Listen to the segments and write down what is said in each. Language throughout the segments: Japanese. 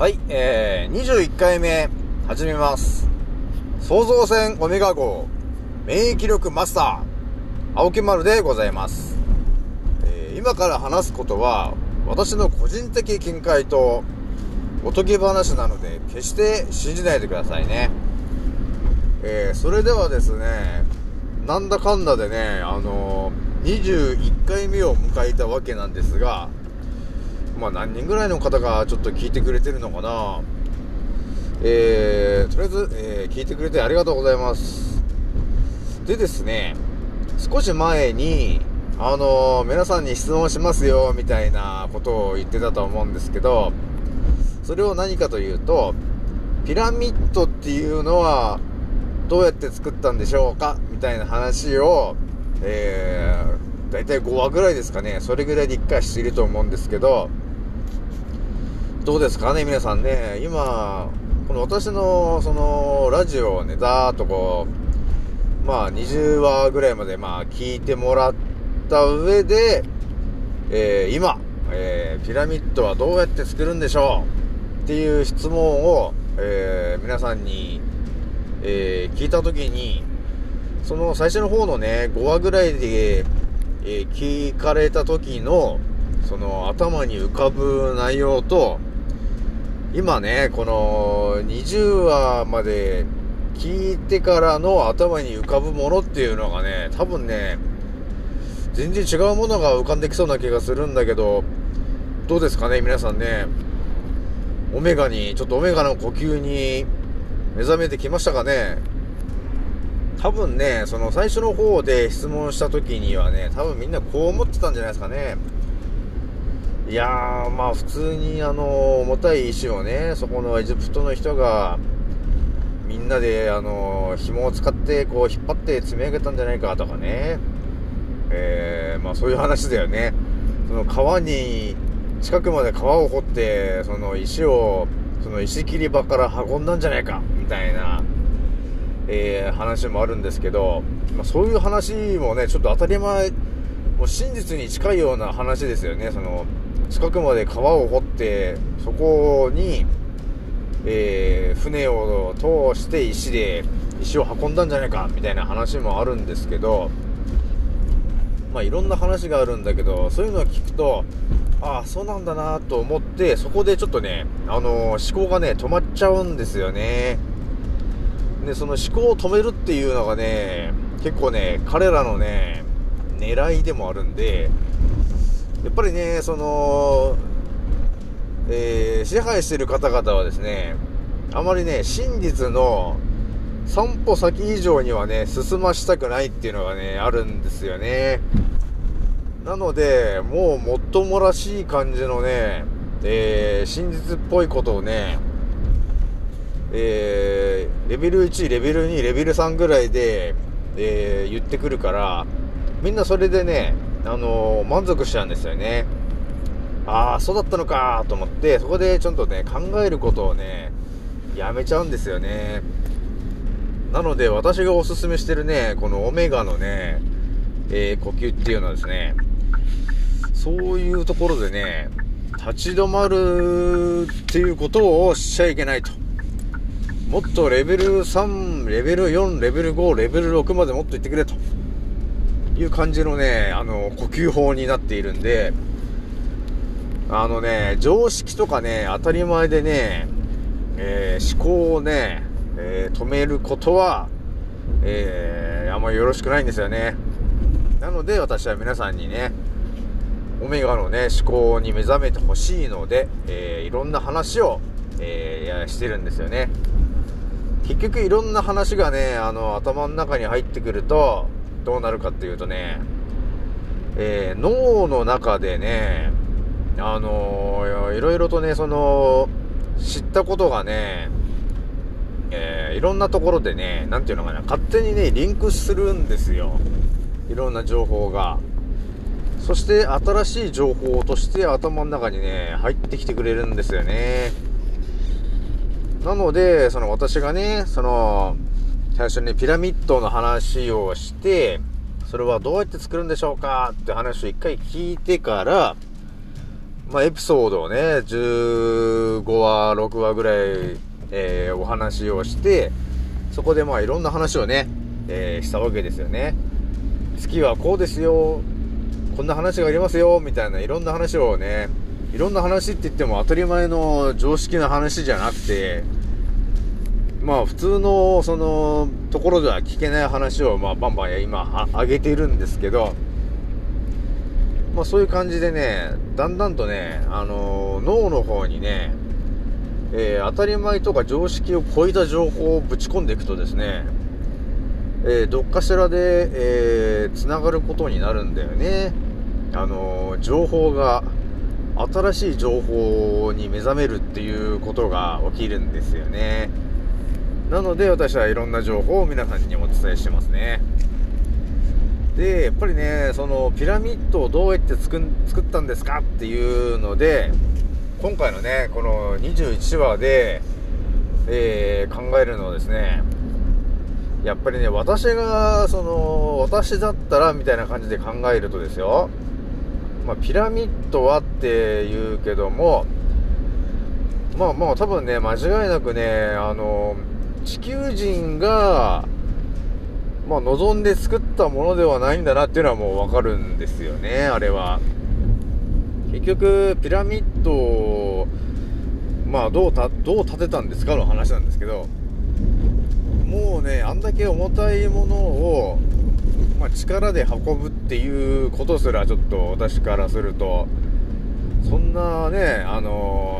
はい、えー、21回目、始めます。創造船オメガ号、免疫力マスター、青木丸でございます。えー今から話すことは、私の個人的見解と、おとぎ話なので、決して信じないでくださいね。えー、それではですね、なんだかんだでね、あのー、21回目を迎えたわけなんですが、まあ何人ぐらいの方がちょっと聞いてくれてるのかなえー、とりあえず、えー聞いてくれてありがとうございます。でですね、少し前に、あのー皆さんに質問しますよ、みたいなことを言ってたと思うんですけど、それを何かというと、ピラミッドっていうのは、どうやって作ったんでしょうかみたいな話を、えー、だいたい5話ぐらいですかね、それぐらいで1回していると思うんですけど、どうですかね、皆さんね。今、この私の、その、ラジオをね、だーっとこう、まあ、20話ぐらいまで、まあ、聞いてもらった上で、えー今、えーピラミッドはどうやって作るんでしょうっていう質問を、えー皆さんに、えー聞いたときに、その最初の方のね、5話ぐらいで、えー聞かれた時の、その頭に浮かぶ内容と、今ね、この20話まで聞いてからの頭に浮かぶものっていうのがね、多分ね、全然違うものが浮かんできそうな気がするんだけど、どうですかね、皆さんね。オメガに、ちょっとオメガの呼吸に目覚めてきましたかね多分ね、その最初の方で質問した時にはね、多分みんなこう思ってたんじゃないですかね。いやー、まあ普通にあの、重たい石をね、そこのエジプトの人が、みんなであの、紐を使ってこう引っ張って積み上げたんじゃないかとかね。えー、まあそういう話だよね。その川に、近くまで川を掘って、その石を、その石切り場から運んだんじゃないか、みたいな、えー話もあるんですけど、まあ、そういう話もね、ちょっと当たり前、もう真実に近いような話ですよね。その、近くまで川を掘って、そこに、えー船を通して石で、石を運んだんじゃないか、みたいな話もあるんですけど、まあいろんな話があるんだけど、そういうのを聞くと、ああ、そうなんだなと思って、そこでちょっとね、あのー思考がね、止まっちゃうんですよね。で、その思考を止めるっていうのがね、結構ね、彼らのね、狙いでもあるんで、やっぱりね、その、えー支配してる方々はですね、あまりね、真実の3歩先以上にはね、進ましたくないっていうのがね、あるんですよね。なので、もうもっともらしい感じのね、えー真実っぽいことをね、えーレベル1、レベル2、レベル3ぐらいで、えー言ってくるから、みんなそれでね、あのー満足しちゃうんですよね。ああ、そうだったのかと思って、そこでちょっとね、考えることをね、やめちゃうんですよね。なので、私がおすすめしてるね、このオメガのね、えー呼吸っていうのはですね、そういうところでね、立ち止まるっていうことをしちゃいけないと。もっとレベル3、レベル4、レベル5、レベル6までもっと行ってくれという感じのね、あの、呼吸法になっているんで、あのね、常識とかね、当たり前でね、えー思考をね、えー止めることは、えーあんまりよろしくないんですよね。なので私は皆さんにね、オメガのね、思考に目覚めてほしいので、えーいろんな話を、えーしてるんですよね。結局いろんな話がね、あの、頭の中に入ってくると、どうなるかっていうとね、えー脳の中でね、あのーいろいろとね、その、知ったことがね、えーいろんなところでね、なんていうのかな、勝手にね、リンクするんですよ。いろんな情報が。そして、新しい情報として頭の中にね、入ってきてくれるんですよね。なので、その私がね、その、最初にピラミッドの話をして、それはどうやって作るんでしょうかって話を一回聞いてから、まあ、エピソードをね、15話、6話ぐらい、えー、お話をして、そこでまあいろんな話をね、えー、したわけですよね。月はこうですよ、こんな話がありますよ、みたいないろんな話をね、いろんな話って言っても当たり前の常識な話じゃなくて、まあ普通のそのところでは聞けない話をまあバンバン今上げているんですけど、まあそういう感じでね、だんだんとね、あの、脳の方にね、えー、当たり前とか常識を超えた情報をぶち込んでいくとですね、えー、どっかしらで、えー、繋がることになるんだよね。あのー、情報が、新しい情報に目覚めるっていうことが起きるんですよね。なので私はいろんな情報を皆さんにお伝えしてますね。で、やっぱりね、そのピラミッドをどうやって作作ったんですかっていうので、今回のね、この21話で、えー、考えるのはですね、やっぱりね、私が、その、私だったらみたいな感じで考えるとですよ、まあ、ピラミッドはって言うけども、まあまあ多分ね、間違いなくね、あの、地球人が、まあ望んで作ったものではないんだなっていうのはもうわかるんですよね、あれは。結局、ピラミッドを、まあどうた、どう建てたんですかの話なんですけど、もうね、あんだけ重たいものを、まあ、力で運ぶっていうことすらちょっと私からするとそんなねあのー、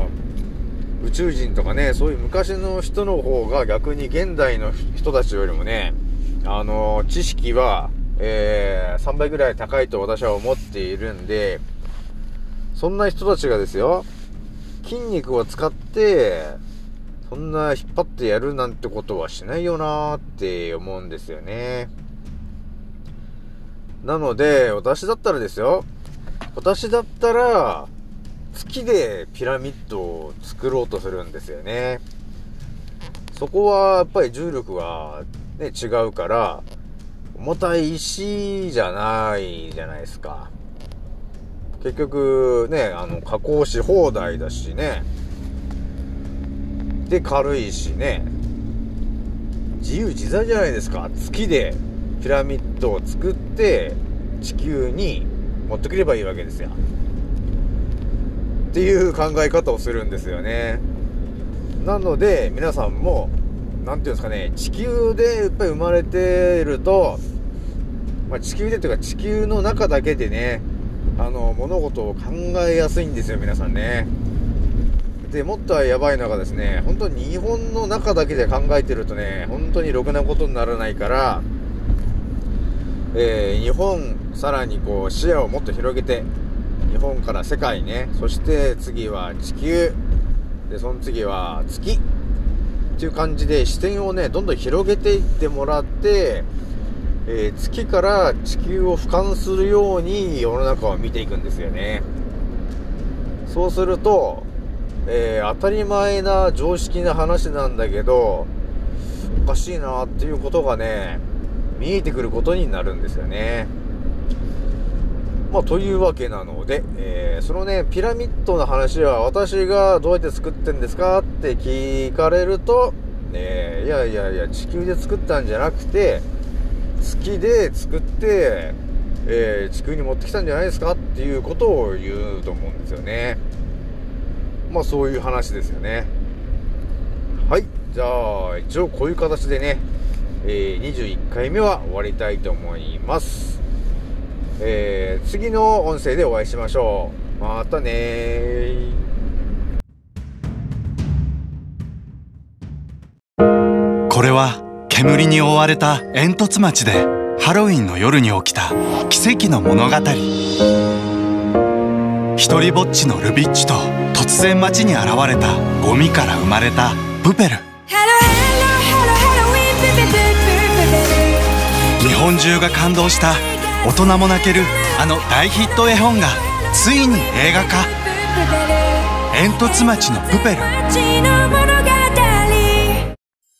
宇宙人とかねそういう昔の人の方が逆に現代の人たちよりもねあの、知識は、えー、3倍ぐらい高いと私は思っているんでそんな人たちがですよ筋肉を使ってそんな引っ張ってやるなんてことはしないよなーって思うんですよね。なので、私だったらですよ。私だったら、月でピラミッドを作ろうとするんですよね。そこはやっぱり重力がね、違うから、重たい石じゃないじゃないですか。結局ね、あの、加工し放題だしね。で、軽いしね。自由自在じゃないですか。月でピラミッドを作って地球に持ってくればいいわけですよっていう考え方をするんですよね。なので皆さんも何て言うんですかね地球でやっぱり生まれてると、まあ、地球でというか地球の中だけでねあの物事を考えやすいんですよ皆さんね。でもっとやばいのがですね本当に日本の中だけで考えてるとね本当にろくなことにならないからえー、日本さらにこう視野をもっと広げて日本から世界ねそして次は地球。でその次は月。っていう感じで視点をねどんどん広げていってもらって、えー、月から地球を俯瞰するように世の中を見ていくんですよね。そうすると、えー、当たり前な常識な話なんだけどおかしいなっていうことがね見えてくることになるんですよね。まあ、というわけなので、えー、そのね、ピラミッドの話は私がどうやって作ってんですかって聞かれると、ね、いやいやいや、地球で作ったんじゃなくて、月で作って、えー、地球に持ってきたんじゃないですかっていうことを言うと思うんですよね。まあそういう話ですよね。はい。じゃあ、一応こういう形でね、えー、21回目は終わりたいと思います。えー、次の音声でお会いしましょう。またねこれは煙に覆われた煙突町でハロウィンの夜に起きた奇跡の物語。一人ぼっちのルビッチと突然街に現れたゴミから生まれたプペル。日本中が感動した大人も泣けるあの大ヒット絵本がついに映画化。煙突町のプペル。